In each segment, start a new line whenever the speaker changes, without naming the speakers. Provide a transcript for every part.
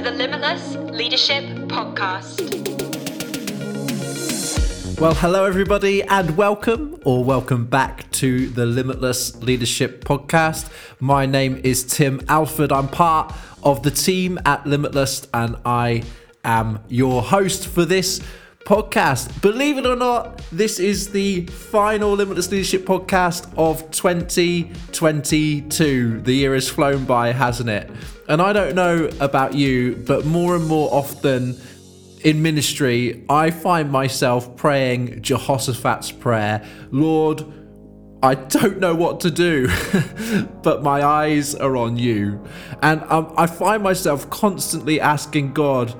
to the Limitless Leadership Podcast.
Well, hello, everybody, and welcome or welcome back to the Limitless Leadership Podcast. My name is Tim Alford. I'm part of the team at Limitless, and I am your host for this podcast. Believe it or not, this is the final Limitless Leadership podcast of 2022. The year has flown by, hasn't it? And I don't know about you, but more and more often in ministry, I find myself praying Jehoshaphat's prayer Lord, I don't know what to do, but my eyes are on you. And um, I find myself constantly asking God,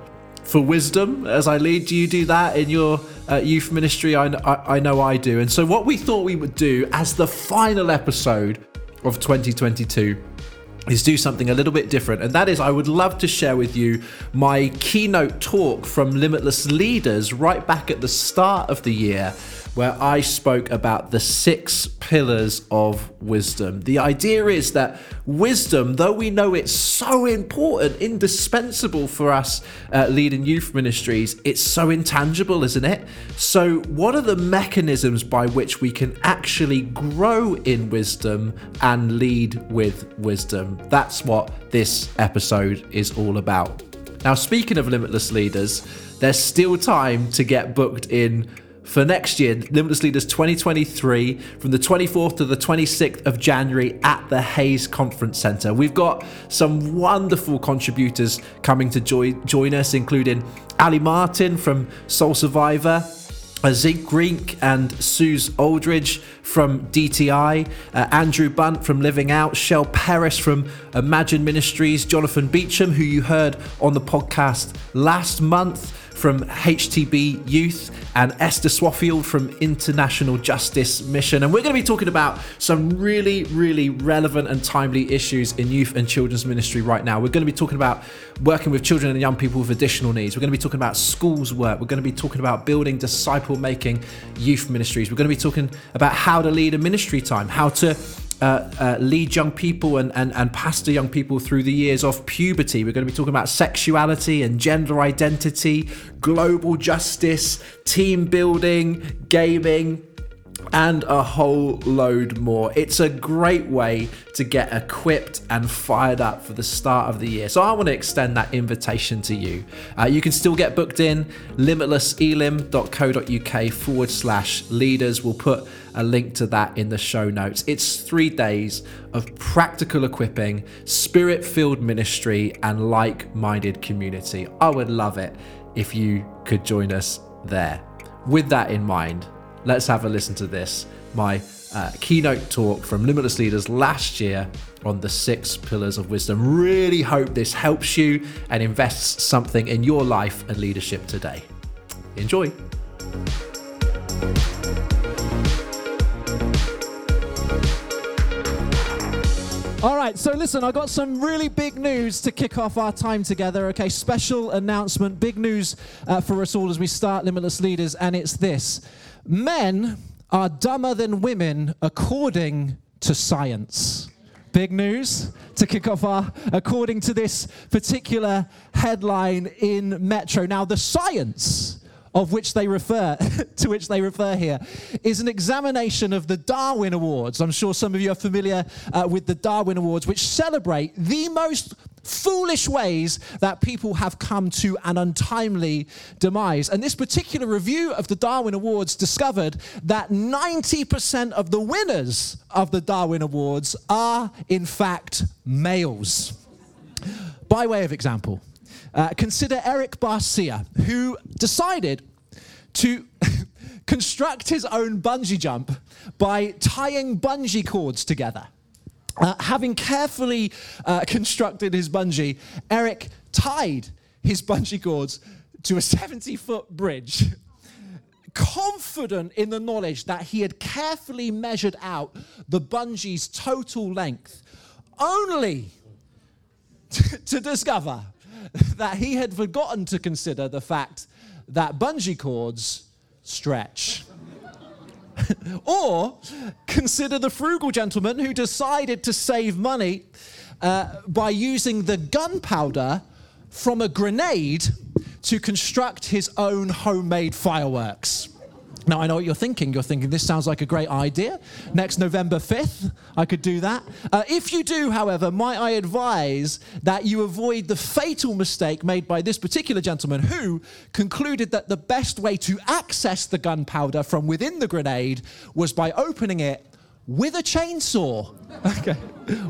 for wisdom as I lead. Do you do that in your uh, youth ministry? I, I, I know I do. And so, what we thought we would do as the final episode of 2022 is do something a little bit different. And that is, I would love to share with you my keynote talk from Limitless Leaders right back at the start of the year where I spoke about the six pillars of wisdom. The idea is that wisdom, though we know it's so important, indispensable for us uh, leading youth ministries, it's so intangible, isn't it? So, what are the mechanisms by which we can actually grow in wisdom and lead with wisdom? That's what this episode is all about. Now, speaking of limitless leaders, there's still time to get booked in for next year, Limitless Leaders 2023, from the 24th to the 26th of January at the Hayes Conference Centre. We've got some wonderful contributors coming to join, join us, including Ali Martin from Soul Survivor. Zig Grink and Suze Aldridge from DTI, uh, Andrew Bunt from Living Out, Shell Paris from Imagine Ministries, Jonathan Beecham, who you heard on the podcast last month, from HTB Youth and Esther Swaffield from International Justice Mission. And we're going to be talking about some really, really relevant and timely issues in youth and children's ministry right now. We're going to be talking about working with children and young people with additional needs. We're going to be talking about schools work. We're going to be talking about building disciple making youth ministries. We're going to be talking about how to lead a ministry time, how to uh, uh, lead young people and, and, and pastor young people through the years of puberty. We're going to be talking about sexuality and gender identity, global justice, team building, gaming, and a whole load more. It's a great way to get equipped and fired up for the start of the year. So I want to extend that invitation to you. Uh, you can still get booked in limitlesselim.co.uk forward slash leaders. We'll put a link to that in the show notes. It's three days of practical equipping, spirit filled ministry, and like minded community. I would love it if you could join us there. With that in mind, let's have a listen to this. My uh, keynote talk from Limitless Leaders last year on the six pillars of wisdom. Really hope this helps you and invests something in your life and leadership today. Enjoy. All right, so listen, I got some really big news to kick off our time together. Okay, special announcement, big news uh, for us all as we start Limitless Leaders, and it's this Men are dumber than women according to science. Big news to kick off our, according to this particular headline in Metro. Now, the science of which they refer to which they refer here is an examination of the Darwin Awards. I'm sure some of you are familiar uh, with the Darwin Awards, which celebrate the most foolish ways that people have come to an untimely demise. And this particular review of the Darwin Awards discovered that 90% of the winners of the Darwin Awards are, in fact, males. By way of example, uh, consider Eric Barcia, who decided to construct his own bungee jump by tying bungee cords together. Uh, having carefully uh, constructed his bungee, Eric tied his bungee cords to a 70 foot bridge, confident in the knowledge that he had carefully measured out the bungee's total length, only to discover that he had forgotten to consider the fact that bungee cords stretch. or consider the frugal gentleman who decided to save money uh, by using the gunpowder from a grenade to construct his own homemade fireworks. Now, I know what you're thinking. You're thinking, this sounds like a great idea. Next November 5th, I could do that. Uh, if you do, however, might I advise that you avoid the fatal mistake made by this particular gentleman who concluded that the best way to access the gunpowder from within the grenade was by opening it with a chainsaw. Okay.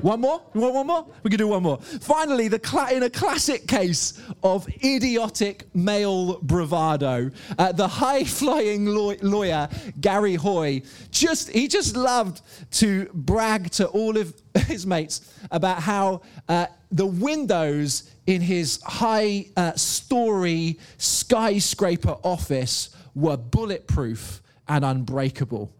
One more? You want one more? We can do one more. Finally, the cl- in a classic case of idiotic male bravado, uh, the high-flying law- lawyer Garry Hoy just he just loved to brag to all of his mates about how uh, the windows in his high-story uh, skyscraper office were bulletproof and unbreakable.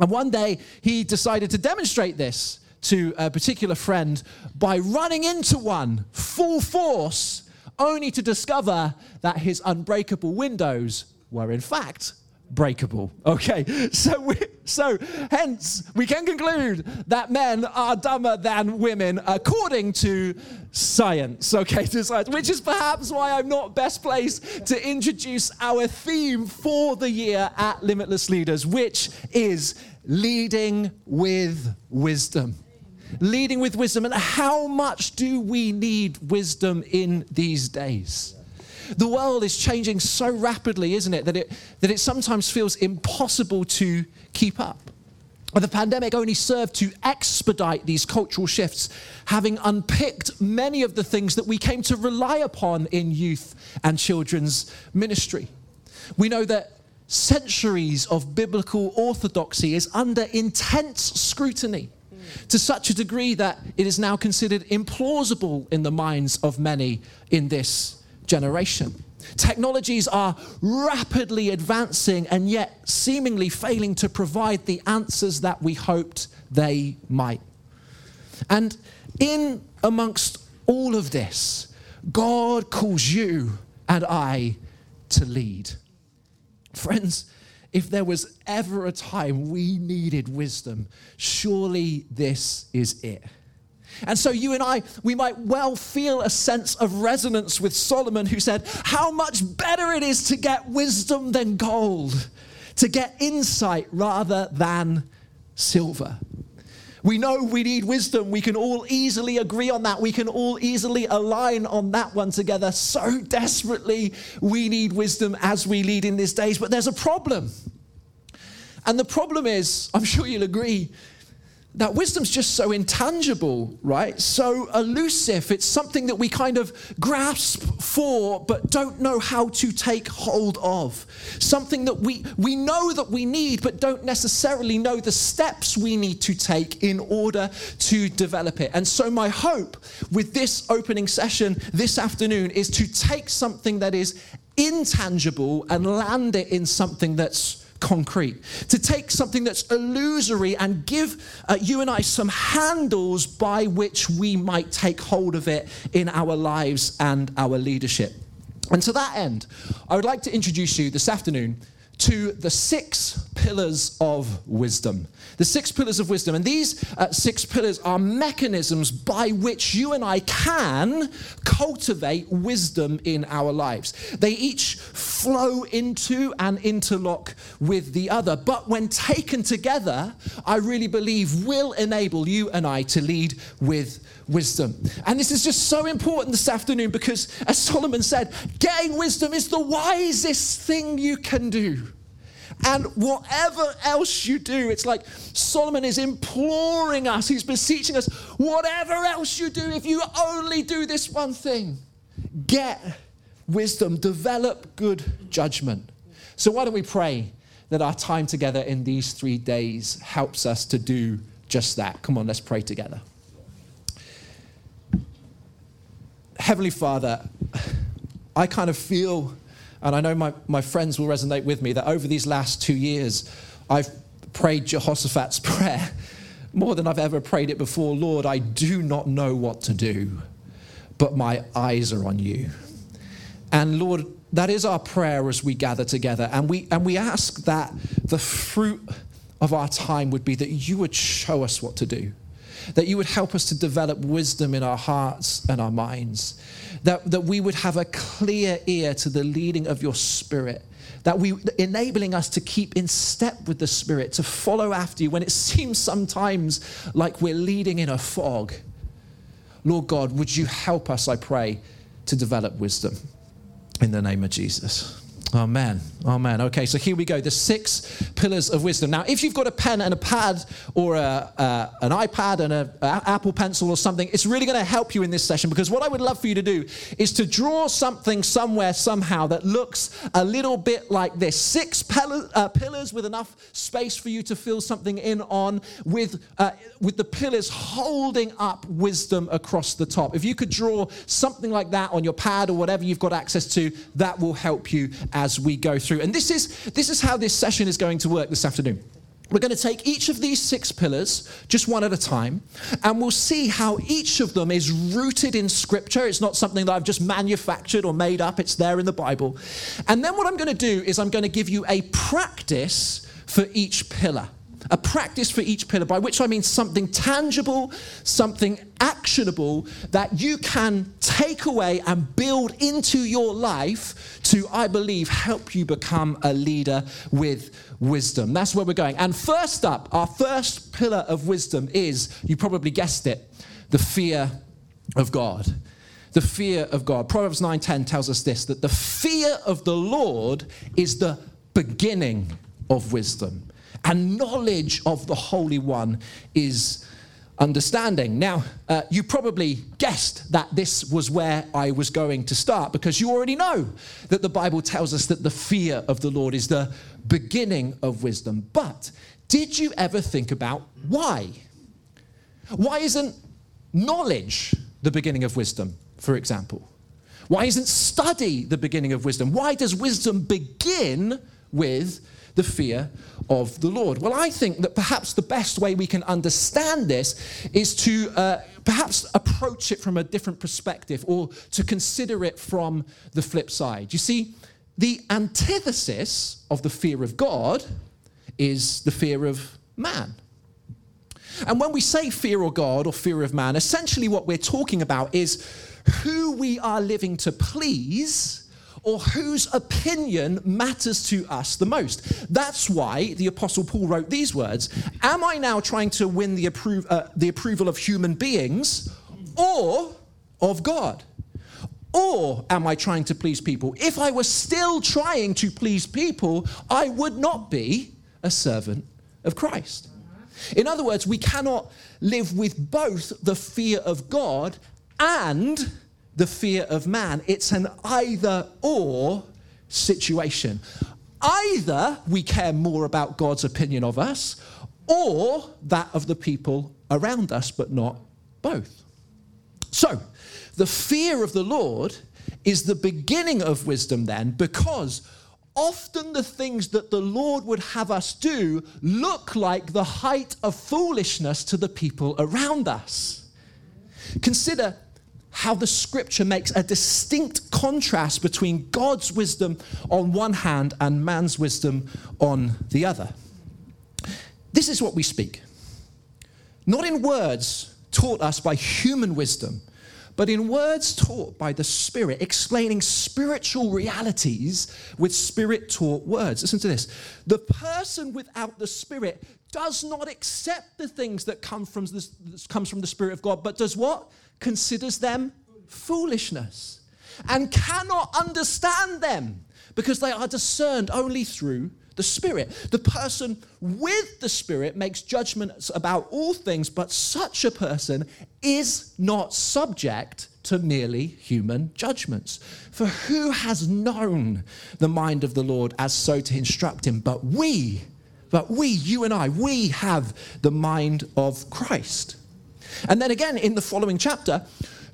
And one day he decided to demonstrate this to a particular friend by running into one full force, only to discover that his unbreakable windows were in fact breakable. Okay, so we, so hence we can conclude that men are dumber than women according to science. Okay, to science, which is perhaps why I'm not best placed to introduce our theme for the year at Limitless Leaders, which is leading with wisdom. Leading with wisdom. And how much do we need wisdom in these days? The world is changing so rapidly, isn't it, that it, that it sometimes feels impossible to keep up. The pandemic only served to expedite these cultural shifts, having unpicked many of the things that we came to rely upon in youth and children's ministry. We know that centuries of biblical orthodoxy is under intense scrutiny to such a degree that it is now considered implausible in the minds of many in this generation. Technologies are rapidly advancing and yet seemingly failing to provide the answers that we hoped they might. And in amongst all of this, God calls you and I to lead. Friends, if there was ever a time we needed wisdom, surely this is it. And so, you and I, we might well feel a sense of resonance with Solomon, who said, How much better it is to get wisdom than gold, to get insight rather than silver. We know we need wisdom. We can all easily agree on that. We can all easily align on that one together. So desperately, we need wisdom as we lead in these days. But there's a problem. And the problem is, I'm sure you'll agree, that wisdom's just so intangible, right? So elusive. It's something that we kind of grasp for, but don't know how to take hold of. Something that we, we know that we need, but don't necessarily know the steps we need to take in order to develop it. And so, my hope with this opening session this afternoon is to take something that is intangible and land it in something that's concrete, to take something that's illusory and give uh, you and I some handles by which we might take hold of it in our lives and our leadership. And to that end, I would like to introduce you this afternoon to the six pillars of wisdom. The six pillars of wisdom. And these uh, six pillars are mechanisms by which you and I can cultivate wisdom in our lives. They each flow into and interlock with the other. But when taken together, I really believe will enable you and I to lead with wisdom. And this is just so important this afternoon because, as Solomon said, getting wisdom is the wisest thing you can do. And whatever else you do, it's like Solomon is imploring us, he's beseeching us, whatever else you do, if you only do this one thing, get wisdom, develop good judgment. So, why don't we pray that our time together in these three days helps us to do just that? Come on, let's pray together. Heavenly Father, I kind of feel, and I know my, my friends will resonate with me, that over these last two years, I've prayed Jehoshaphat's prayer more than I've ever prayed it before. Lord, I do not know what to do, but my eyes are on you. And Lord, that is our prayer as we gather together. And we, and we ask that the fruit of our time would be that you would show us what to do that you would help us to develop wisdom in our hearts and our minds, that, that we would have a clear ear to the leading of your spirit. That we enabling us to keep in step with the Spirit, to follow after you when it seems sometimes like we're leading in a fog. Lord God, would you help us, I pray, to develop wisdom in the name of Jesus. Amen. Amen. Okay, so here we go. The six pillars of wisdom. Now, if you've got a pen and a pad or a, uh, an iPad and an Apple Pencil or something, it's really going to help you in this session because what I would love for you to do is to draw something somewhere, somehow that looks a little bit like this six pill- uh, pillars with enough space for you to fill something in on, with, uh, with the pillars holding up wisdom across the top. If you could draw something like that on your pad or whatever you've got access to, that will help you as we go through. And this is, this is how this session is going to work this afternoon. We're going to take each of these six pillars, just one at a time, and we'll see how each of them is rooted in Scripture. It's not something that I've just manufactured or made up, it's there in the Bible. And then what I'm going to do is I'm going to give you a practice for each pillar a practice for each pillar, by which I mean something tangible, something actionable that you can take away and build into your life to, I believe, help you become a leader with wisdom. That's where we're going. And first up, our first pillar of wisdom is, you probably guessed it, the fear of God. The fear of God. Proverbs 9:10 tells us this that the fear of the Lord is the beginning of wisdom and knowledge of the Holy One is understanding. Now, uh, you probably guessed that this was where I was going to start because you already know that the Bible tells us that the fear of the Lord is the beginning of wisdom. But did you ever think about why? Why isn't knowledge the beginning of wisdom, for example? Why isn't study the beginning of wisdom? Why does wisdom begin with the fear of the Lord. Well, I think that perhaps the best way we can understand this is to uh, perhaps approach it from a different perspective or to consider it from the flip side. You see, the antithesis of the fear of God is the fear of man. And when we say fear of God or fear of man, essentially what we're talking about is who we are living to please or whose opinion matters to us the most. That's why the Apostle Paul wrote these words Am I now trying to win the, appro- uh, the approval of human beings or of God? Or am I trying to please people? If I were still trying to please people, I would not be a servant of Christ. In other words, we cannot live with both the fear of God and the fear of man. It's an either or situation. Either we care more about God's opinion of us or that of the people around us, but not both. So, the fear of the Lord is the beginning of wisdom, then, because often the things that the Lord would have us do look like the height of foolishness to the people around us. Consider how the scripture makes a distinct contrast between God's wisdom on one hand and man's wisdom on the other. This is what we speak. Not in words taught us by human wisdom, but in words taught by the Spirit, explaining spiritual realities with Spirit taught words. Listen to this. The person without the Spirit does not accept the things that come from the, comes from the Spirit of God, but does what? Considers them foolishness and cannot understand them because they are discerned only through the Spirit. The person with the Spirit makes judgments about all things, but such a person is not subject to merely human judgments. For who has known the mind of the Lord as so to instruct him? But we, but we, you and I, we have the mind of Christ. And then again in the following chapter,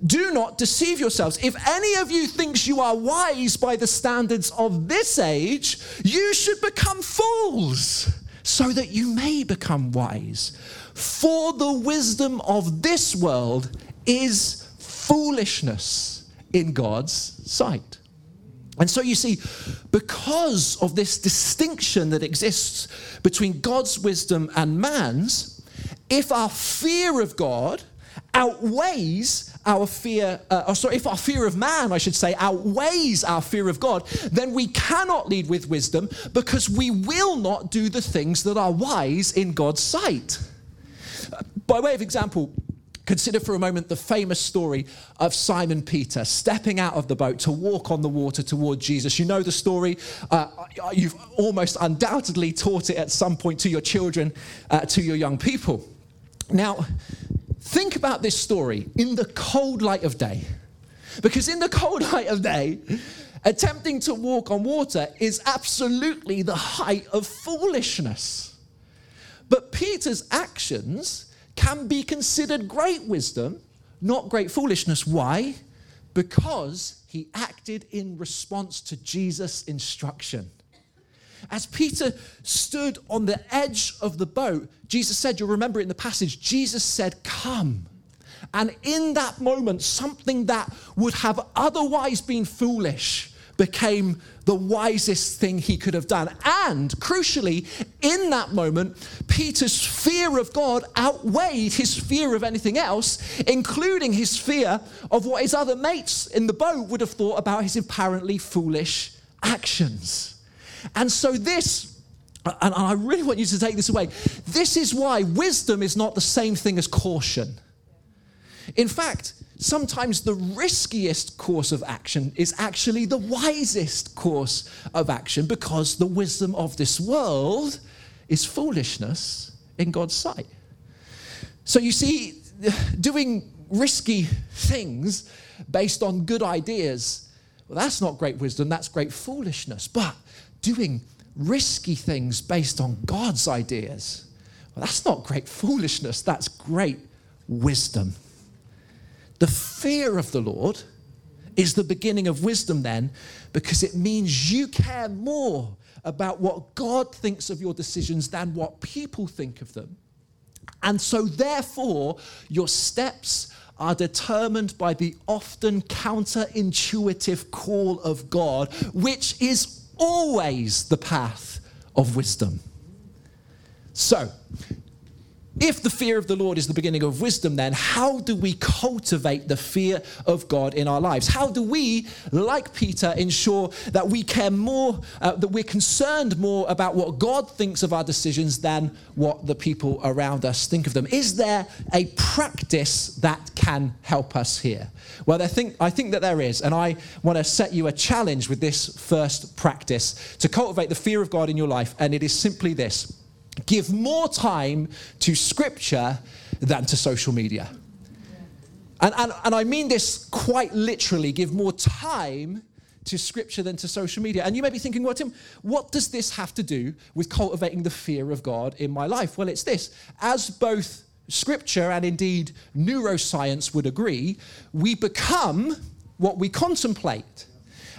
do not deceive yourselves. If any of you thinks you are wise by the standards of this age, you should become fools so that you may become wise. For the wisdom of this world is foolishness in God's sight. And so you see, because of this distinction that exists between God's wisdom and man's, if our fear of God outweighs our fear, uh, or sorry, if our fear of man, I should say, outweighs our fear of God, then we cannot lead with wisdom because we will not do the things that are wise in God's sight. By way of example, Consider for a moment the famous story of Simon Peter stepping out of the boat to walk on the water toward Jesus. You know the story. Uh, you've almost undoubtedly taught it at some point to your children, uh, to your young people. Now, think about this story in the cold light of day. Because in the cold light of day, attempting to walk on water is absolutely the height of foolishness. But Peter's actions can be considered great wisdom, not great foolishness. Why? Because he acted in response to Jesus' instruction. As Peter stood on the edge of the boat, Jesus said, you'll remember it in the passage, Jesus said, Come. And in that moment, something that would have otherwise been foolish became the wisest thing he could have done. And crucially, in that moment, Peter's fear of God outweighed his fear of anything else, including his fear of what his other mates in the boat would have thought about his apparently foolish actions. And so, this, and I really want you to take this away, this is why wisdom is not the same thing as caution. In fact, sometimes the riskiest course of action is actually the wisest course of action because the wisdom of this world is foolishness in God's sight. So you see, doing risky things based on good ideas, well, that's not great wisdom, that's great foolishness. But doing risky things based on God's ideas, well, that's not great foolishness, that's great wisdom. The fear of the Lord is the beginning of wisdom, then, because it means you care more about what God thinks of your decisions than what people think of them. And so, therefore, your steps are determined by the often counterintuitive call of God, which is always the path of wisdom. So, if the fear of the Lord is the beginning of wisdom, then how do we cultivate the fear of God in our lives? How do we, like Peter, ensure that we care more, uh, that we're concerned more about what God thinks of our decisions than what the people around us think of them? Is there a practice that can help us here? Well, I think, I think that there is, and I want to set you a challenge with this first practice to cultivate the fear of God in your life, and it is simply this give more time to scripture than to social media. And, and, and I mean this quite literally give more time to scripture than to social media. And you may be thinking, well, Tim, what does this have to do with cultivating the fear of God in my life? Well, it's this as both scripture and indeed neuroscience would agree, we become what we contemplate.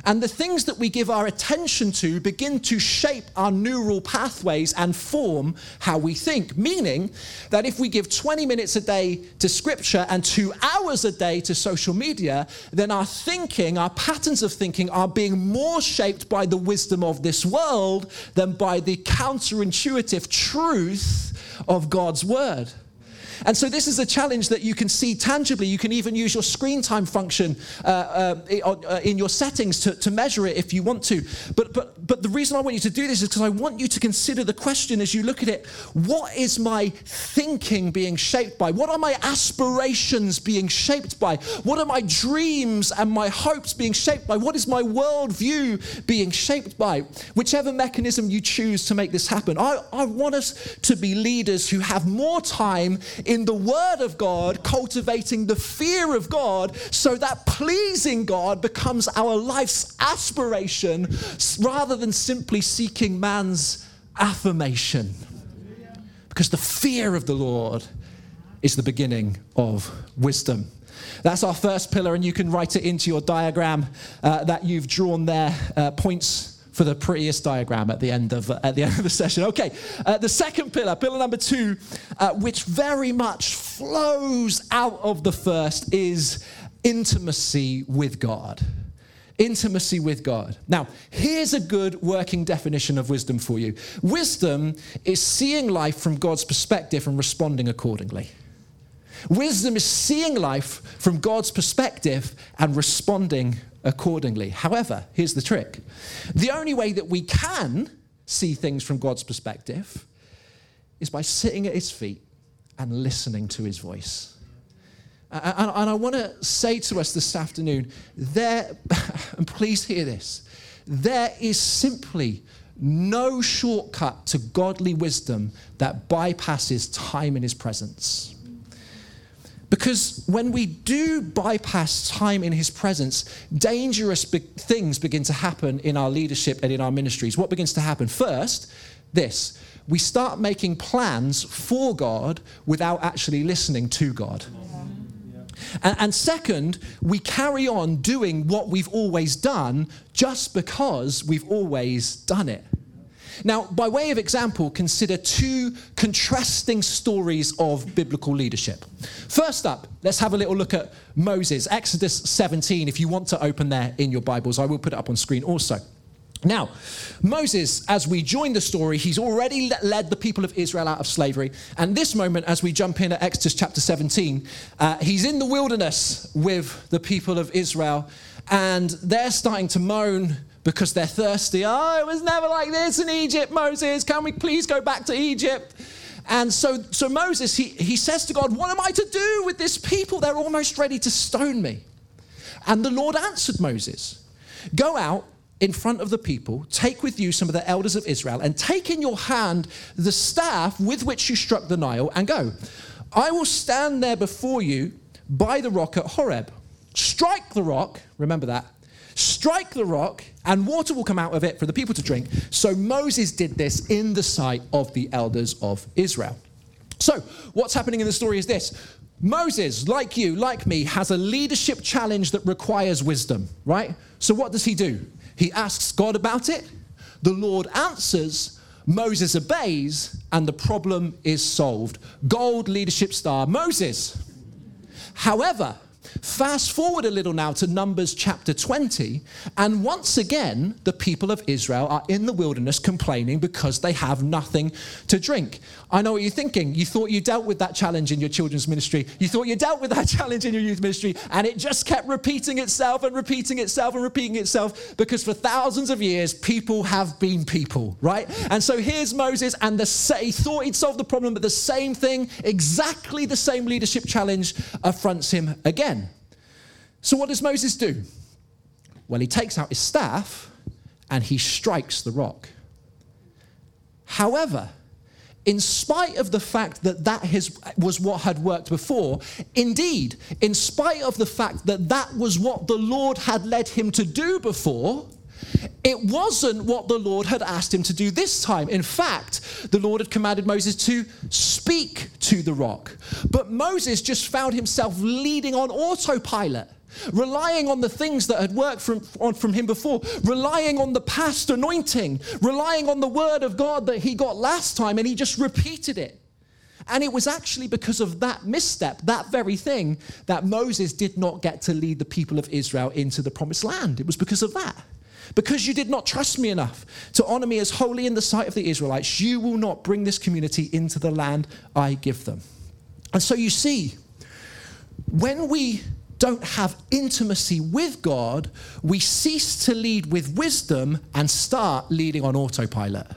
And the things that we give our attention to begin to shape our neural pathways and form how we think. Meaning that if we give 20 minutes a day to scripture and two hours a day to social media, then our thinking, our patterns of thinking are being more shaped by the wisdom of this world than by the counterintuitive truth of God's word. And so this is a challenge that you can see tangibly. You can even use your screen time function uh, uh, uh, in your settings to, to measure it if you want to. But, but, but the reason I want you to do this is because I want you to consider the question as you look at it what is my thinking being shaped by? What are my aspirations being shaped by? What are my dreams and my hopes being shaped by? What is my worldview being shaped by? Whichever mechanism you choose to make this happen, I, I want us to be leaders who have more time in the Word of God, cultivating the fear of God, so that pleasing God becomes our life's aspiration rather than simply seeking man's affirmation. Because the fear of the Lord is the beginning of wisdom. That's our first pillar, and you can write it into your diagram uh, that you've drawn there. Uh, points for the prettiest diagram at the end of, at the, end of the session. Okay, uh, the second pillar, pillar number two, uh, which very much flows out of the first, is intimacy with God. intimacy with God. Now, here's a good working definition of wisdom for you wisdom is seeing life from God's perspective and responding accordingly. Wisdom is seeing life from God's perspective and responding accordingly. However, here's the trick the only way that we can see things from God's perspective is by sitting at his feet and listening to his voice. And, I want to say to us this afternoon, there, and please hear this, there is simply no shortcut to godly wisdom that bypasses time in his presence. Because when we do bypass time in his presence, dangerous be- things begin to happen in our leadership and in our ministries. What begins to happen? First, this we start making plans for God without actually listening to God. And, and, second, we carry on doing what we've always done just because we've always done it. Now, by way of example, consider two contrasting stories of biblical leadership. First up, let's have a little look at Moses, Exodus 17. If you want to open there in your Bibles, I will put it up on screen also. Now, Moses, as we join the story, he's already led the people of Israel out of slavery. And this moment, as we jump in at Exodus chapter 17, uh, he's in the wilderness with the people of Israel, and they're starting to moan because they're thirsty. Oh, it was never like this in Egypt, Moses. Can we please go back to Egypt? And so, so Moses, he, he says to God, What am I to do with this people? They're almost ready to stone me. And the Lord answered Moses, Go out in front of the people, take with you some of the elders of Israel, and take in your hand the staff with which you struck the Nile, and go. I will stand there before you by the rock at Horeb. Strike the rock, remember that, strike the rock, and water will come out of it for the people to drink. So Moses did this in the sight of the elders of Israel. So, what's happening in the story is this Moses, like you, like me, has a leadership challenge that requires wisdom, right? So, what does he do? He asks God about it. The Lord answers. Moses obeys, and the problem is solved. Gold leadership star Moses. However, Fast forward a little now to Numbers chapter 20, and once again, the people of Israel are in the wilderness complaining because they have nothing to drink. I know what you're thinking. You thought you dealt with that challenge in your children's ministry. You thought you dealt with that challenge in your youth ministry, and it just kept repeating itself and repeating itself and repeating itself because for thousands of years, people have been people, right? And so here's Moses, and the, he thought he'd solved the problem, but the same thing, exactly the same leadership challenge, affronts him again. So, what does Moses do? Well, he takes out his staff and he strikes the rock. However, in spite of the fact that that was what had worked before, indeed, in spite of the fact that that was what the Lord had led him to do before, it wasn't what the Lord had asked him to do this time. In fact, the Lord had commanded Moses to speak to the rock. But Moses just found himself leading on autopilot relying on the things that had worked from, on, from him before, relying on the past anointing, relying on the word of God that he got last time, and he just repeated it. And it was actually because of that misstep, that very thing, that Moses did not get to lead the people of Israel into the promised land. It was because of that. Because you did not trust me enough to honor me as holy in the sight of the Israelites, you will not bring this community into the land I give them. And so you see, when we don't have intimacy with God, we cease to lead with wisdom and start leading on autopilot.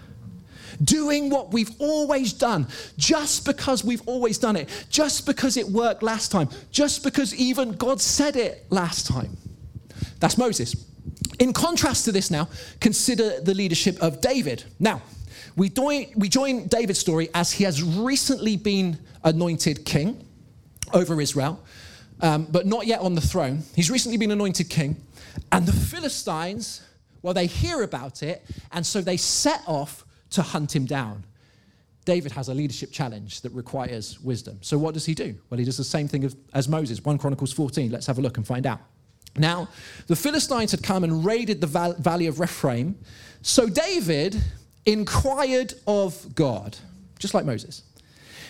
Doing what we've always done, just because we've always done it, just because it worked last time, just because even God said it last time. That's Moses. In contrast to this, now, consider the leadership of David. Now, we join, we join David's story as he has recently been anointed king over Israel um, but not yet on the throne. He's recently been anointed king. And the Philistines, well, they hear about it, and so they set off to hunt him down. David has a leadership challenge that requires wisdom. So what does he do? Well, he does the same thing as Moses, 1 Chronicles 14. Let's have a look and find out. Now, the Philistines had come and raided the valley of Rephaim. So David inquired of God, just like Moses.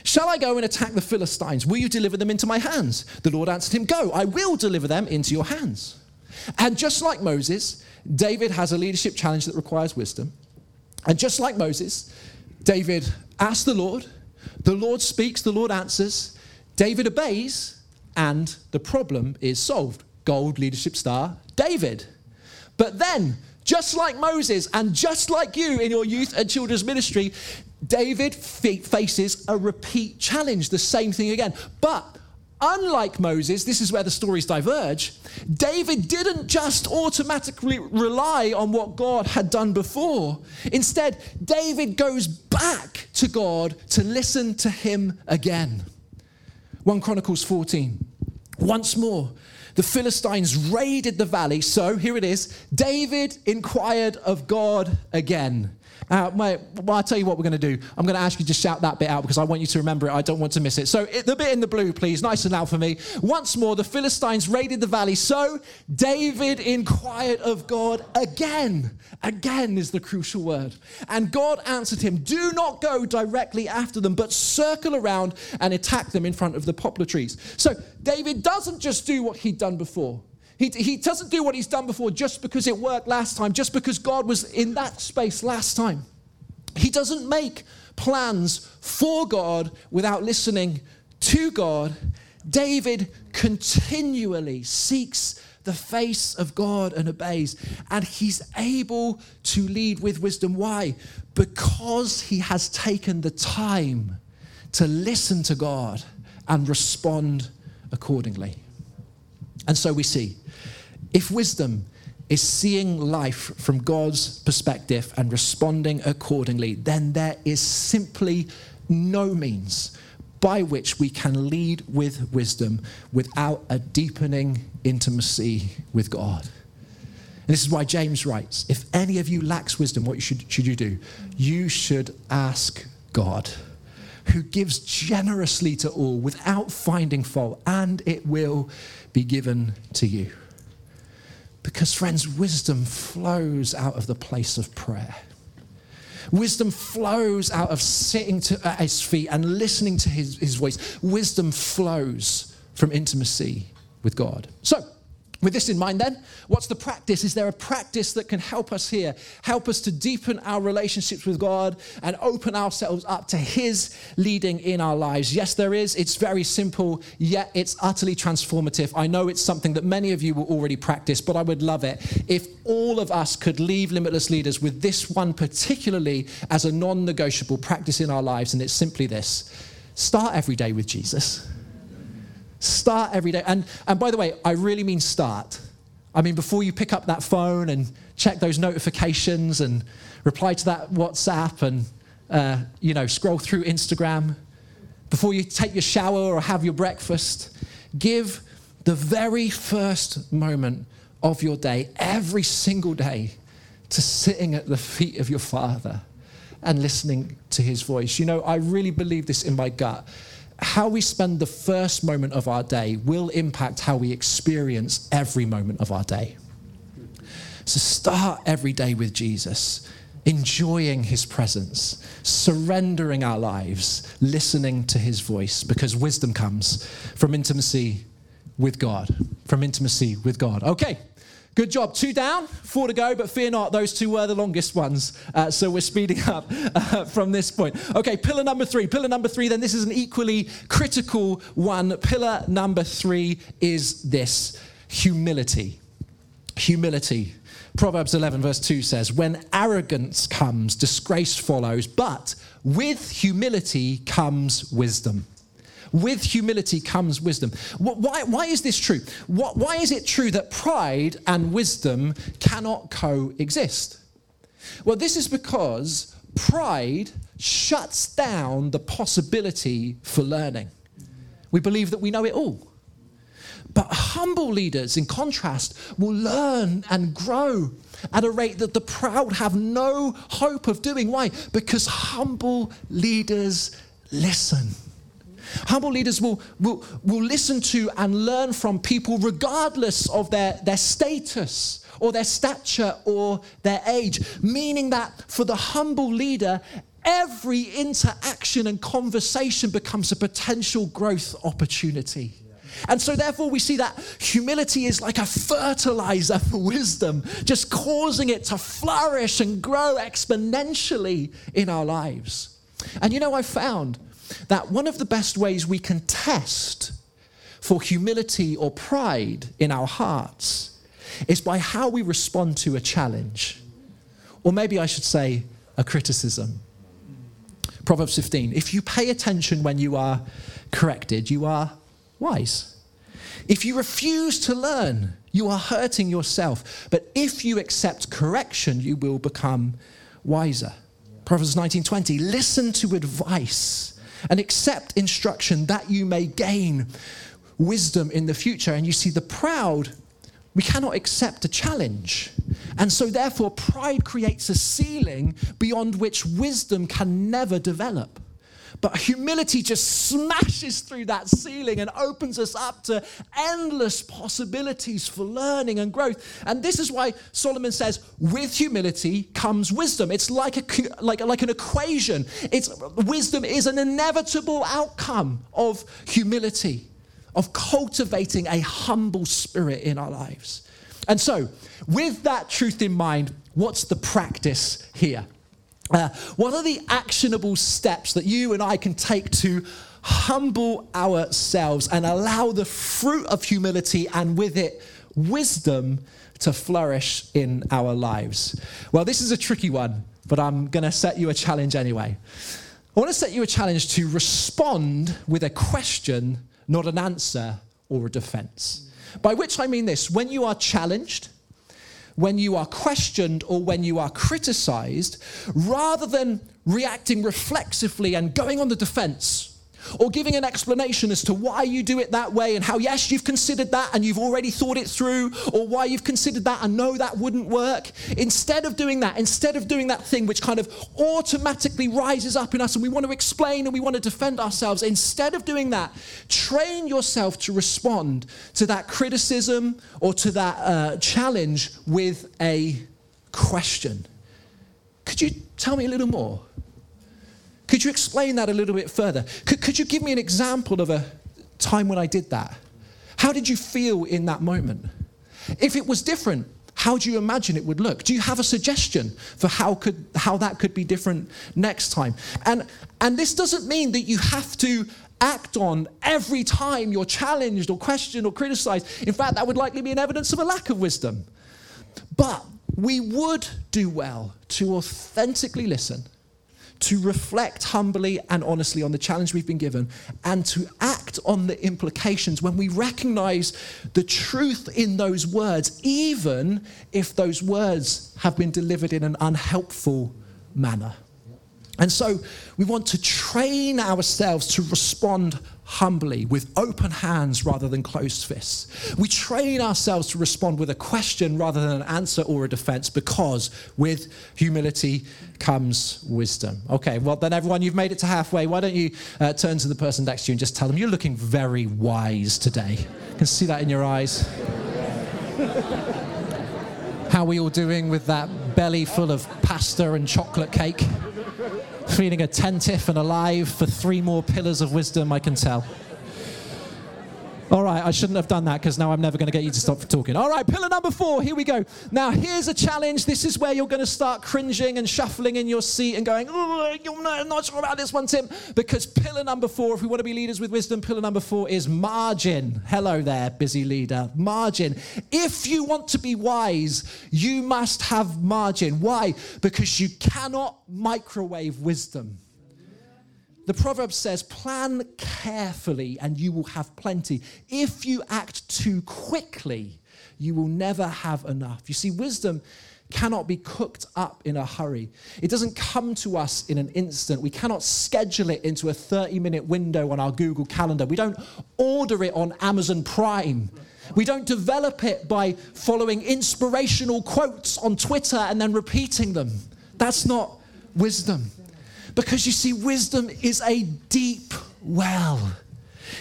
Shall I go and attack the Philistines? Will you deliver them into my hands? The Lord answered him, Go, I will deliver them into your hands. And just like Moses, David has a leadership challenge that requires wisdom. And just like Moses, David asks the Lord, the Lord speaks, the Lord answers, David obeys, and the problem is solved. Gold leadership star, David. But then, just like Moses and just like you in your youth and children's ministry, David faces a repeat challenge, the same thing again. But unlike Moses, this is where the stories diverge. David didn't just automatically rely on what God had done before. Instead, David goes back to God to listen to him again. 1 Chronicles 14. Once more, the Philistines raided the valley. So here it is David inquired of God again. Uh, well, I'll tell you what we're going to do. I'm going to ask you to shout that bit out because I want you to remember it. I don't want to miss it. So, it, the bit in the blue, please, nice and loud for me. Once more, the Philistines raided the valley. So, David inquired of God again. Again is the crucial word. And God answered him Do not go directly after them, but circle around and attack them in front of the poplar trees. So, David doesn't just do what he'd done before. He, he doesn't do what he's done before just because it worked last time, just because God was in that space last time. He doesn't make plans for God without listening to God. David continually seeks the face of God and obeys, and he's able to lead with wisdom. Why? Because he has taken the time to listen to God and respond accordingly. And so we see if wisdom is seeing life from God's perspective and responding accordingly, then there is simply no means by which we can lead with wisdom without a deepening intimacy with God. And this is why James writes if any of you lacks wisdom, what should, should you do? You should ask God, who gives generously to all without finding fault, and it will be given to you. Because, friends, wisdom flows out of the place of prayer. Wisdom flows out of sitting to, at his feet and listening to his, his voice. Wisdom flows from intimacy with God. So, with this in mind, then, what's the practice? Is there a practice that can help us here, help us to deepen our relationships with God and open ourselves up to His leading in our lives? Yes, there is. It's very simple, yet it's utterly transformative. I know it's something that many of you will already practice, but I would love it if all of us could leave Limitless Leaders with this one particularly as a non negotiable practice in our lives, and it's simply this start every day with Jesus. Start every day. And, and by the way, I really mean start. I mean, before you pick up that phone and check those notifications and reply to that WhatsApp and, uh, you know, scroll through Instagram, before you take your shower or have your breakfast, give the very first moment of your day, every single day, to sitting at the feet of your Father and listening to his voice. You know, I really believe this in my gut how we spend the first moment of our day will impact how we experience every moment of our day. So start every day with Jesus, enjoying his presence, surrendering our lives, listening to his voice, because wisdom comes from intimacy with God. From intimacy with God. Okay. Good job. Two down, four to go, but fear not, those two were the longest ones. Uh, so we're speeding up uh, from this point. Okay, pillar number three. Pillar number three, then this is an equally critical one. Pillar number three is this humility. Humility. Proverbs 11, verse 2 says, When arrogance comes, disgrace follows, but with humility comes wisdom. With humility comes wisdom. Why, why is this true? Why is it true that pride and wisdom cannot coexist? Well, this is because pride shuts down the possibility for learning. We believe that we know it all. But humble leaders, in contrast, will learn and grow at a rate that the proud have no hope of doing. Why? Because humble leaders listen. Humble leaders will, will, will listen to and learn from people regardless of their, their status or their stature or their age, meaning that for the humble leader, every interaction and conversation becomes a potential growth opportunity. And so, therefore, we see that humility is like a fertilizer for wisdom, just causing it to flourish and grow exponentially in our lives. And you know, I found that one of the best ways we can test for humility or pride in our hearts is by how we respond to a challenge. Or maybe I should say, a criticism. Proverbs 15 If you pay attention when you are corrected, you are wise. If you refuse to learn, you are hurting yourself. But if you accept correction, you will become wiser. Proverbs 19:20 Listen to advice and accept instruction that you may gain wisdom in the future. And you see, the proud we cannot accept a challenge. And so, therefore, pride creates a ceiling beyond which wisdom can never develop. But humility just smashes through that ceiling and opens us up to endless possibilities for learning and growth. And this is why Solomon says, with humility comes wisdom. It's like, a, like, like an equation. It's, wisdom is an inevitable outcome of humility of cultivating a humble spirit in our lives. And so, with that truth in mind, what's the practice here? Uh, what are the actionable steps that you and I can take to humble ourselves and allow the fruit of humility and with it wisdom to flourish in our lives? Well, this is a tricky one, but I'm going to set you a challenge anyway. I want to set you a challenge to respond with a question not an answer or a defense. By which I mean this when you are challenged, when you are questioned, or when you are criticized, rather than reacting reflexively and going on the defense, or giving an explanation as to why you do it that way and how, yes, you've considered that and you've already thought it through, or why you've considered that and know that wouldn't work. Instead of doing that, instead of doing that thing which kind of automatically rises up in us and we want to explain and we want to defend ourselves, instead of doing that, train yourself to respond to that criticism or to that uh, challenge with a question. Could you tell me a little more? Could you explain that a little bit further? Could, could you give me an example of a time when I did that? How did you feel in that moment? If it was different, how do you imagine it would look? Do you have a suggestion for how, could, how that could be different next time? And, and this doesn't mean that you have to act on every time you're challenged or questioned or criticized. In fact, that would likely be an evidence of a lack of wisdom. But we would do well to authentically listen to reflect humbly and honestly on the challenge we've been given and to act on the implications when we recognize the truth in those words, even if those words have been delivered in an unhelpful manner. And so we want to train ourselves to respond humbly with open hands rather than closed fists. We train ourselves to respond with a question rather than an answer or a defense because with humility comes wisdom. Okay, well, then, everyone, you've made it to halfway. Why don't you uh, turn to the person next to you and just tell them you're looking very wise today? I can see that in your eyes. How are we all doing with that belly full of pasta and chocolate cake? Feeling attentive and alive for three more pillars of wisdom, I can tell. All right, I shouldn't have done that because now I'm never going to get you to stop talking. All right, pillar number four, here we go. Now, here's a challenge. This is where you're going to start cringing and shuffling in your seat and going, oh, I'm not sure about this one, Tim. Because pillar number four, if we want to be leaders with wisdom, pillar number four is margin. Hello there, busy leader. Margin. If you want to be wise, you must have margin. Why? Because you cannot microwave wisdom. The proverb says, plan carefully and you will have plenty. If you act too quickly, you will never have enough. You see, wisdom cannot be cooked up in a hurry. It doesn't come to us in an instant. We cannot schedule it into a 30 minute window on our Google Calendar. We don't order it on Amazon Prime. We don't develop it by following inspirational quotes on Twitter and then repeating them. That's not wisdom. Because you see, wisdom is a deep well.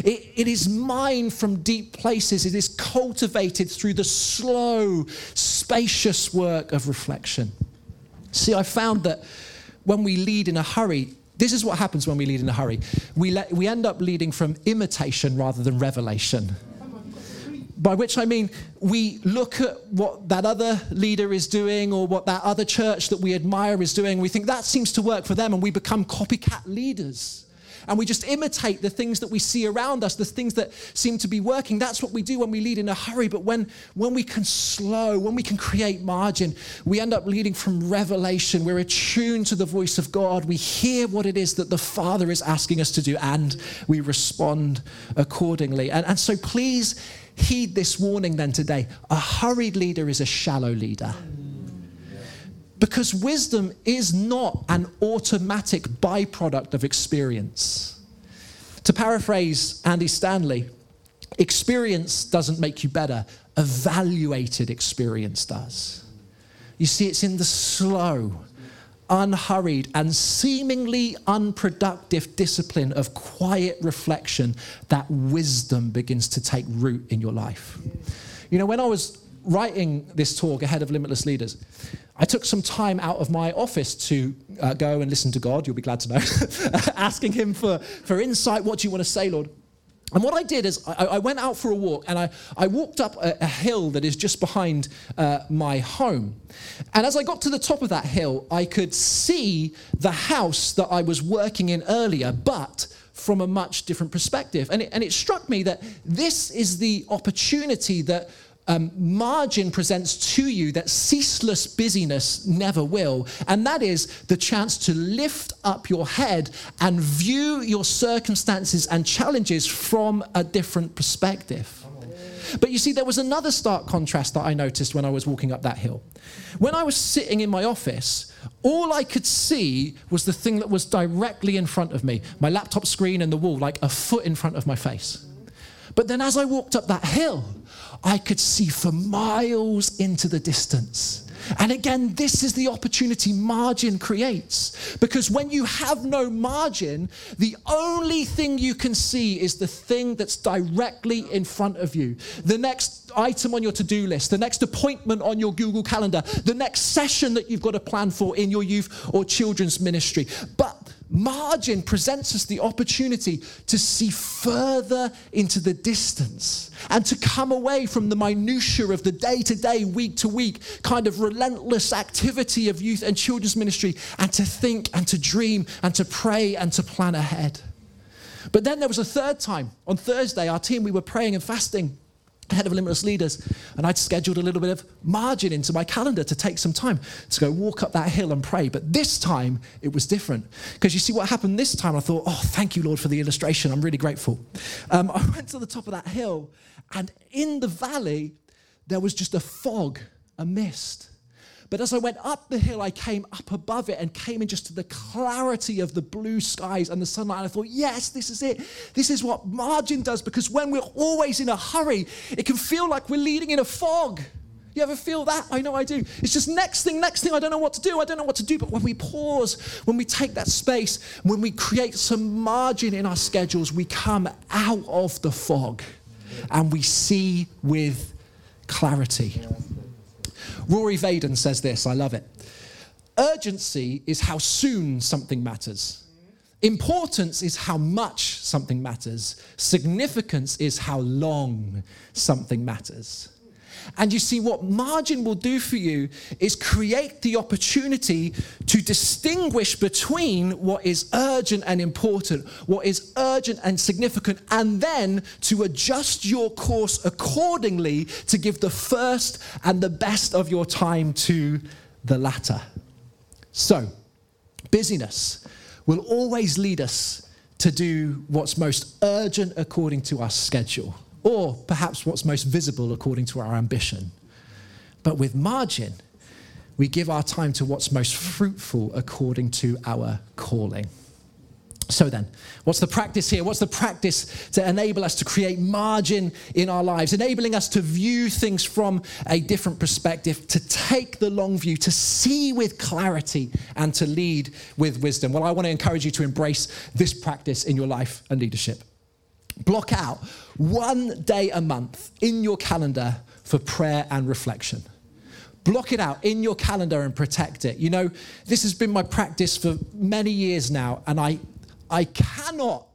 It, it is mined from deep places. It is cultivated through the slow, spacious work of reflection. See, I found that when we lead in a hurry, This is what happens when we lead in a hurry. We, let, we end up leading from imitation rather than revelation. By which I mean, we look at what that other leader is doing or what that other church that we admire is doing. We think that seems to work for them, and we become copycat leaders and we just imitate the things that we see around us, the things that seem to be working. That's what we do when we lead in a hurry. But when, when we can slow, when we can create margin, we end up leading from revelation. We're attuned to the voice of God. We hear what it is that the Father is asking us to do, and we respond accordingly. And, and so please heed this warning then today. A hurried leader is a shallow leader. Because wisdom is not an automatic byproduct of experience. To paraphrase Andy Stanley, experience doesn't make you better, evaluated experience does. You see, it's in the slow, unhurried, and seemingly unproductive discipline of quiet reflection that wisdom begins to take root in your life. You know, when I was writing this talk ahead of Limitless Leaders, I took some time out of my office to uh, go and listen to God, you'll be glad to know, asking Him for, for insight. What do you want to say, Lord? And what I did is I, I went out for a walk and I, I walked up a, a hill that is just behind uh, my home. And as I got to the top of that hill, I could see the house that I was working in earlier, but from a much different perspective. And it, and it struck me that this is the opportunity that um, margin presents to you that ceaseless busyness never will. And that is the chance to lift up your head and view your circumstances and challenges from a different perspective. But you see, there was another stark contrast that I noticed when I was walking up that hill. When I was sitting in my office, all I could see was the thing that was directly in front of me my laptop screen and the wall, like a foot in front of my face. But then as I walked up that hill, I could see for miles into the distance. And again, this is the opportunity margin creates. Because when you have no margin, the only thing you can see is the thing that's directly in front of you. The next item on your to do list, the next appointment on your Google Calendar, the next session that you've got to plan for in your youth or children's ministry. But margin presents us the opportunity to see further into the distance and to come away from the minutiae of the day to day, week to week kind of relentless activity of youth and children's ministry and to think and to dream and to pray and to plan ahead. But then there was a third time. On Thursday, our team, we were praying and fasting head of Limitless Leaders, and I'd scheduled a little bit of margin into my calendar to take some time to go walk up that hill and pray. But this time it was different because you see what happened this time. I thought, oh, thank you, Lord, for the illustration. I'm really grateful. Um, I went to the top of that hill, and in the valley there was just a fog, a mist. But as I went up the hill, I came up above it and came in just to the clarity of the blue skies and the sunlight. And I thought, yes, this is it. This is what margin does because when we're always in a hurry, it can feel like we're leading in a fog. You ever feel that? I know I do. It's just next thing, next thing. I don't know what to do. I don't know what to do. But when we pause, when we take that space, when we create some margin in our schedules, we come out of the fog and we see with clarity. Rory Vaden says this, I love it. Urgency is how soon something matters. Importance is how much something matters. Significance is how long something matters. And you see, what margin will do for you is create the opportunity to distinguish between what is urgent and important, what is urgent and significant, and then to adjust your course accordingly to give the first and the best of your time to the latter. So, busyness will always lead us to do what's most urgent according to our schedule or perhaps what's most visible according to our ambition. But with margin, we give our time to what's most fruitful according to our calling. So, then, what's the practice here? What's the practice to enable us to create margin in our lives, enabling us to view things from a different perspective, to take the long view, to see with clarity, and to lead with wisdom? Well, I want to encourage you to embrace this practice in your life and leadership. Block out one day a month in your calendar for prayer and reflection. Block it out in your calendar and protect it. You know, this has been my practice for many years now, and I, I cannot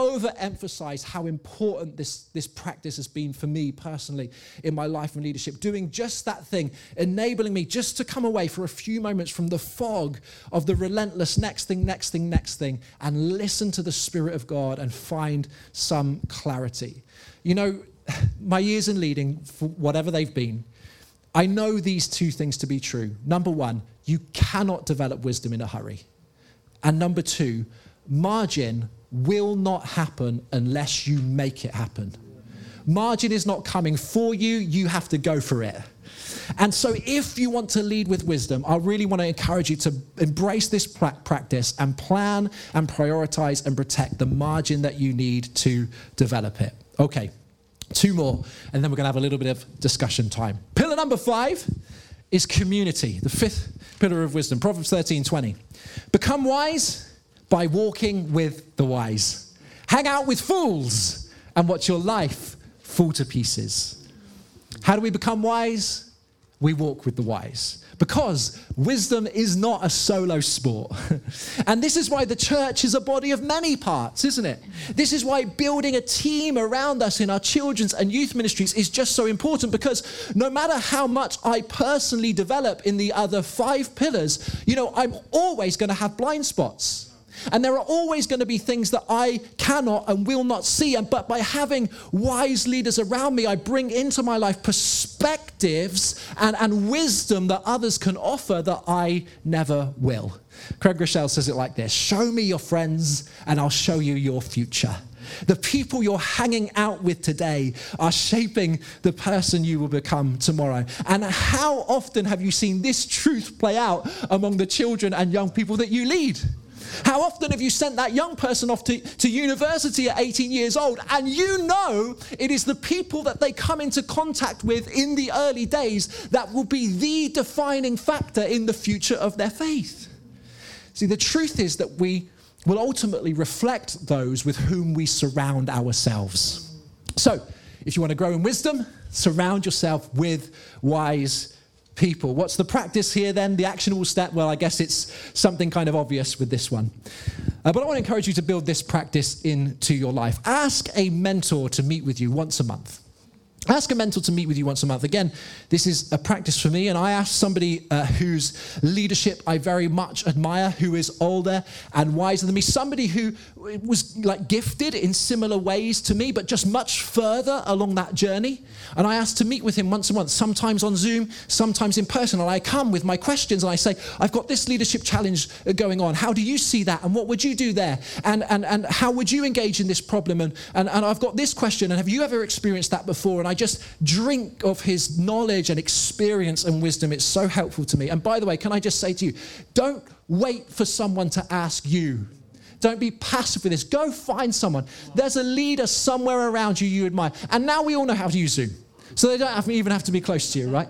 overemphasize how important this, this practice has been for me personally in my life and leadership. Doing just that thing, enabling me just to come away for a few moments from the fog of the relentless next thing, next thing, next thing, and listen to the Spirit of God and find some clarity. You know, my years in leading, for whatever they've been, I know these two things to be true. Number one, you cannot develop wisdom in a hurry. And number two, margin will not happen unless you make it happen. Margin is not coming for you, you have to go for it. And so, if you want to lead with wisdom, I really want to encourage you to embrace this practice and plan and prioritize and protect the margin that you need to develop it. Okay, two more, and then we're going to have a little bit of discussion time. Pillar number five is community, the fifth pillar of wisdom. Proverbs 13 20. Become wise by walking with the wise. Hang out with fools and watch your life fall to pieces. How do we become wise? We walk with the wise. Because wisdom is not a solo sport. and this is why the church is a body of many parts, isn't it? This is why building a team around us in our children's and youth ministries is just so important because no matter how much I personally develop in the other five pillars, you know, I'm always going to have blind spots. And there are always going to be things that I cannot and will not see. And but by having wise leaders around me, I bring into my life perspectives and, and wisdom that others can offer that I never will. Craig Groeschel says it like this Show me your friends, and I'll show you your future. The people you're hanging out with today are shaping the person you will become tomorrow. And how often have you seen this truth play out among the children and young people that you lead? How often have you sent that young person off to, to university at 18 years old and you know it is the people that they come into contact with in the early days that will be the defining factor in the future of their faith? See, the truth is that we will ultimately reflect those with whom we surround ourselves. So, if you want to grow in wisdom, surround yourself with wise people. What's the practice here then? The actionable step? Well, I guess it's something kind of obvious with this one. Uh, but I want to encourage you to build this practice into your life. Ask a mentor to meet with you once a month. Ask a mentor to meet with you once a month. Again, this is a practice for me, and I ask somebody uh, whose leadership I very much admire, who is older and wiser than me, somebody who was like gifted in similar ways to me, but just much further along that journey. And I ask to meet with him once a month, sometimes on Zoom, sometimes in person. And I come with my questions and I say, I've got this leadership challenge uh, going on. How do you see that? And what would you do there? And, and, and how would you engage in this problem? And, and, and I've got this question. And have you ever experienced that before? And I just drink of his knowledge and experience and wisdom. It's so helpful to me. And by the way, can I just say to you, don't wait for someone to ask you. Don't be passive with this. Go find someone. There's a leader somewhere around you you admire. And now we all know how to use Zoom. So they don't have, even have to be close to you, right?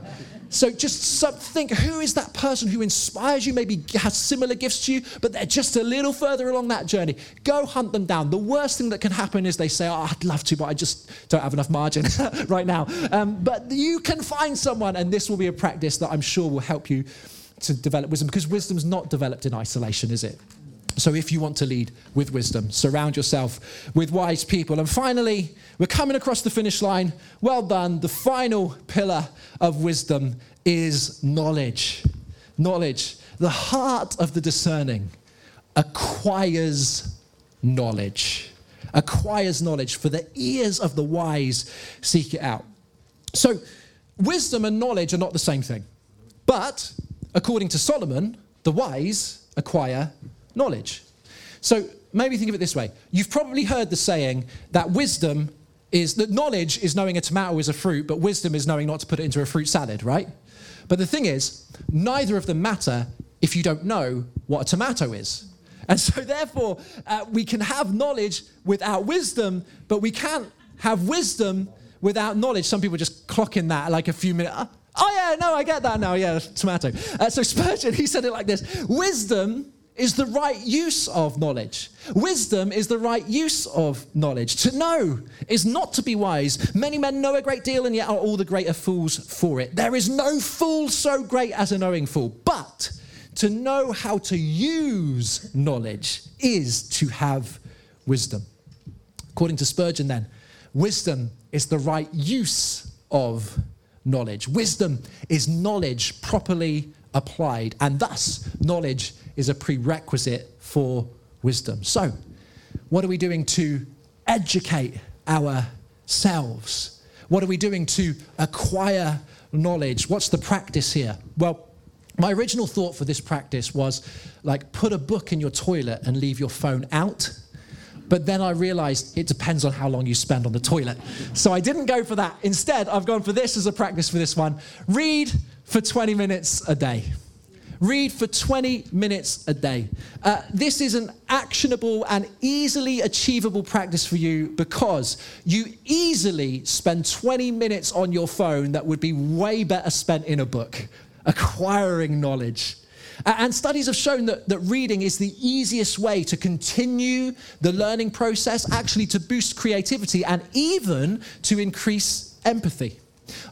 So just think who is that person who inspires you, maybe has similar gifts to you, but they're just a little further along that journey. Go hunt them down. The worst thing that can happen is they say, oh, I'd love to, but I just don't have enough margin right now. Um, but you can find someone, and this will be a practice that I'm sure will help you to develop wisdom because wisdom's not developed in isolation, is it? So, if you want to lead with wisdom, surround yourself with wise people. And finally, we're coming across the finish line. Well done. The final pillar of wisdom is knowledge. Knowledge. The heart of the discerning acquires knowledge. Acquires knowledge, for the ears of the wise seek it out. So, wisdom and knowledge are not the same thing. But, according to Solomon, the wise acquire knowledge. So maybe think of it this way you've probably heard the saying that wisdom is that knowledge is knowing a tomato is a fruit, but wisdom is knowing not to put it into a fruit salad, right? But the thing is, neither of them matter if you don't know what a tomato is. And so, therefore, uh, we can have knowledge without wisdom, but we can't have wisdom without knowledge. Some people just clock in that like a few minutes. Oh, yeah, no, I get that now. Yeah, tomato. Uh, so, Spurgeon, he said it like this Wisdom is the right use of knowledge. Wisdom is the right use of knowledge. To know is not to be wise. Many men know a great deal and yet are all the greater fools for it. There is no fool so great as a knowing fool. But to know how to use knowledge is to have wisdom. According to Spurgeon, then, wisdom is the right use of knowledge. Wisdom is knowledge properly applied, and thus knowledge is a prerequisite for wisdom. So, what are we doing to educate ourselves? What are we doing to acquire knowledge? What's the practice here? Well, my original thought for this practice was like put a book in your toilet and leave your phone out. But then I realized it depends on how long you spend on the toilet. So I didn't go for that. Instead, I've gone for this as a practice for this one. Read for 20 minutes a day. Read for 20 minutes a day. Uh, this is an actionable and easily achievable practice for you because you easily spend 20 minutes on your phone that would be way better spent in a book, acquiring knowledge. And studies have shown that, that reading is the easiest way to continue the learning process, actually to boost creativity and even to increase empathy.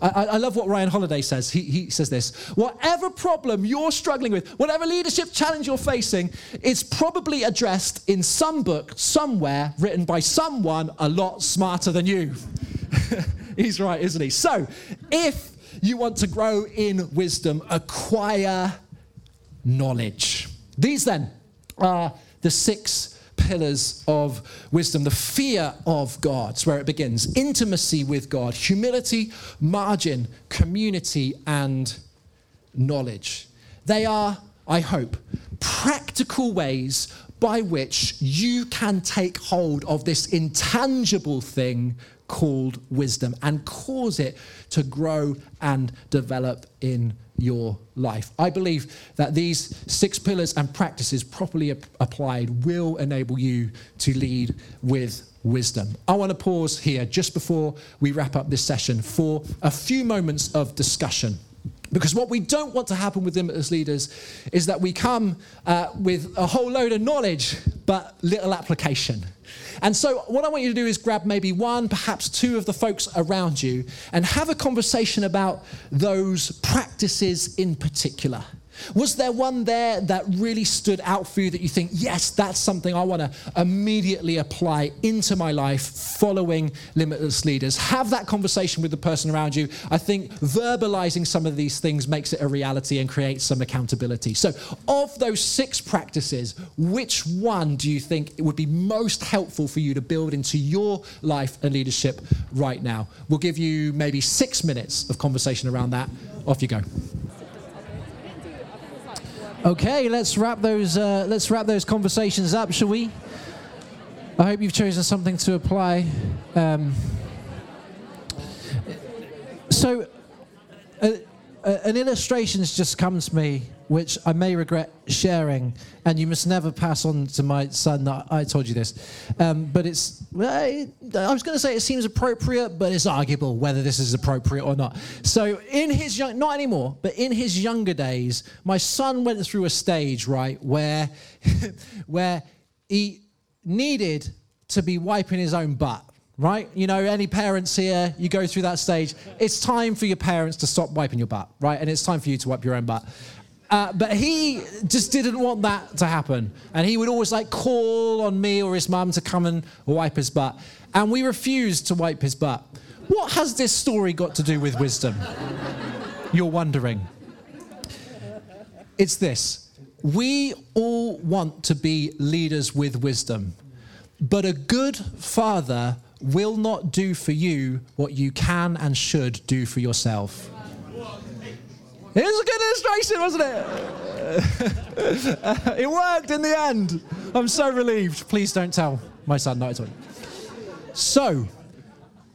I, I, love what Ryan Holiday says. He, he says this Whatever problem you're struggling with, whatever leadership challenge you're facing, it's probably addressed in some book somewhere written by someone a lot smarter than you. He's right, isn't he? So, if you want to grow in wisdom, acquire knowledge. These then are the six pillars of wisdom. The fear of God is where it begins intimacy with God, humility, margin, community, and knowledge. They are, I hope, practical ways by which you can take hold of this intangible thing called wisdom and cause it to grow and develop in your life. I believe that these six pillars and practices properly ap- applied will enable you to lead with wisdom. I want to pause here just before we wrap up this session for a few moments of discussion. Because what we don't want to happen with Limitless Leaders is that we come uh, with a whole load of knowledge, but little application. And so, what I want you to do is grab maybe one, perhaps two of the folks around you and have a conversation about those practices in particular. Was there one there that really stood out for you that you think, yes, that's something I want to immediately apply into my life following limitless leaders? Have that conversation with the person around you. I think verbalizing some of these things makes it a reality and creates some accountability. So, of those six practices, which one do you think would be most helpful for you to build into your life and leadership right now? We'll give you maybe six minutes of conversation around that. Off you go. Okay, let's wrap those. Uh, let's wrap those conversations up, shall we? I hope you've chosen something to apply. Um, so, uh, uh, an illustration has just come to me which I may regret sharing, and you must never pass on to my son that I told you this. Um, but it's, I was going to say it seems appropriate, but it's arguable whether this is appropriate or not. So, in his young, not anymore, but in his younger days, my son went through a stage, right, where, where he needed to be wiping his own butt right? You know, any parents here, you go through that stage. It's time for your parents to stop wiping your butt, right? And it's time for you to wipe your own butt. Uh, but he just didn't want that to happen. And he would always like call on me or his mum to come and wipe his butt. And we refused to wipe his butt. What has this story got to do with wisdom? You're wondering. It's this we all want to be leaders with wisdom, but a good father will not do for you what you can and should do for yourself. It was a good illustration, wasn't it? it worked in the end. I'm so relieved. Please don't tell my son to. So,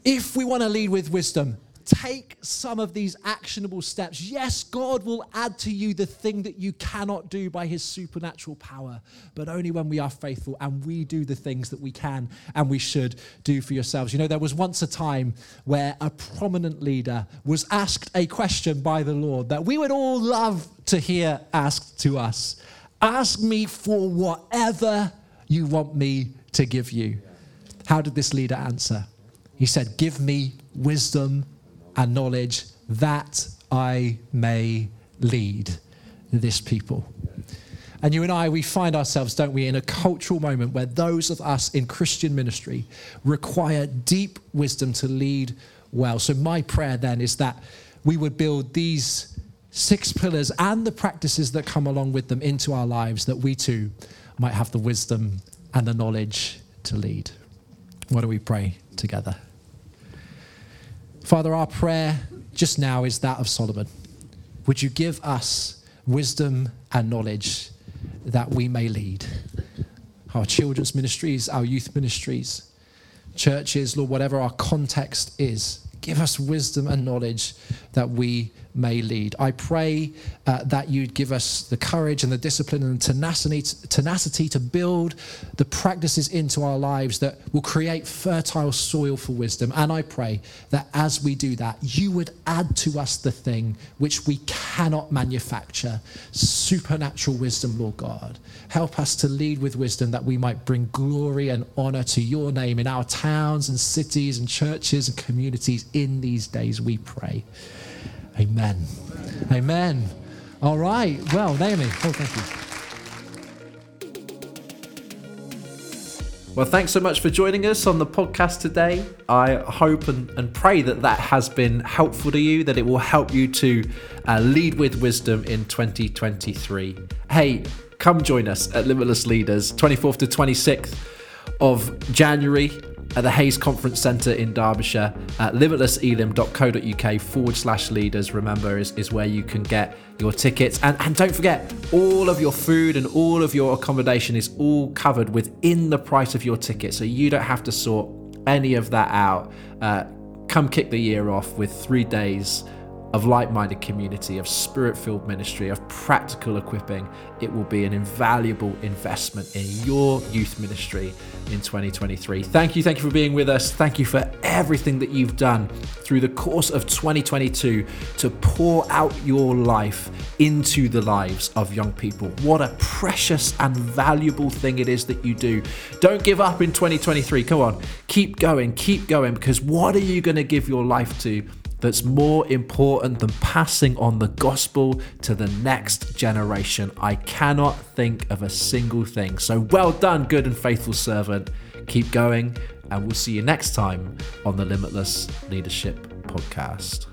if we want to lead with wisdom, take some of these actionable steps. Yes, God will add to you the thing that you cannot do by his supernatural power, but only when we are faithful and we do the things that we can and we should do for yourselves. You know, there was once a time where a prominent leader was asked a question by the Lord that we would all love to hear asked to us. Ask me for whatever you want me to give you. How did this leader answer? He said, Give me wisdom and knowledge that I may lead this people. And you and I, we find ourselves, don't we, in a cultural moment where those of us in Christian ministry require deep wisdom to lead well. So, my prayer then is that we would build these six pillars and the practices that come along with them into our lives, that we too might have the wisdom and the knowledge to lead. Why do we pray together? Father, our prayer just now is that of Solomon. Would you give us wisdom and knowledge that we may lead? Our children's ministries, our youth ministries, churches, Lord, whatever our context is, give us wisdom and knowledge that we may lead. I pray uh, that you'd give us the courage and the discipline and tenacity, tenacity to build the practices into our lives that will create fertile soil for wisdom. And I pray that as we do that, you would add to us the thing which we cannot manufacture supernatural wisdom, Lord God. Help us to lead with wisdom that we might bring glory and honor to your name in our towns and cities and churches and communities in these days, we pray. Amen. Amen. All right. Well, Naomi. Oh, thank you.
Well, thanks so much for joining us on the podcast today. I hope and, and pray that that has been helpful to you, that it will help you to uh, lead with wisdom in 2023. Hey, come join us at Limitless Leaders, 24th to 26th of January at the Hayes Conference Centre in Derbyshire at limitlesselim.co.uk forward slash leaders. Remember, is, is where you can get your tickets. And, and don't forget, all of your food and all of your accommodation is all covered within the price of your ticket. So you don't have to sort any of that out. Uh, come kick the year off with three days of like minded community, of spirit filled ministry, of practical equipping, it will be an invaluable investment in your youth ministry in 2023. Thank you. Thank you for being with us. Thank you for everything that you've done through the course of 2022 to pour out your life into the lives of young people. What a precious and valuable thing it is that you do. Don't give up in 2023. Come on, keep going, keep going, because what are you going to give your life to? That's more important than passing on the gospel to the next generation. I cannot think of a single thing. So well done, good and faithful servant. Keep going, and we'll see you next time on the Limitless Leadership Podcast.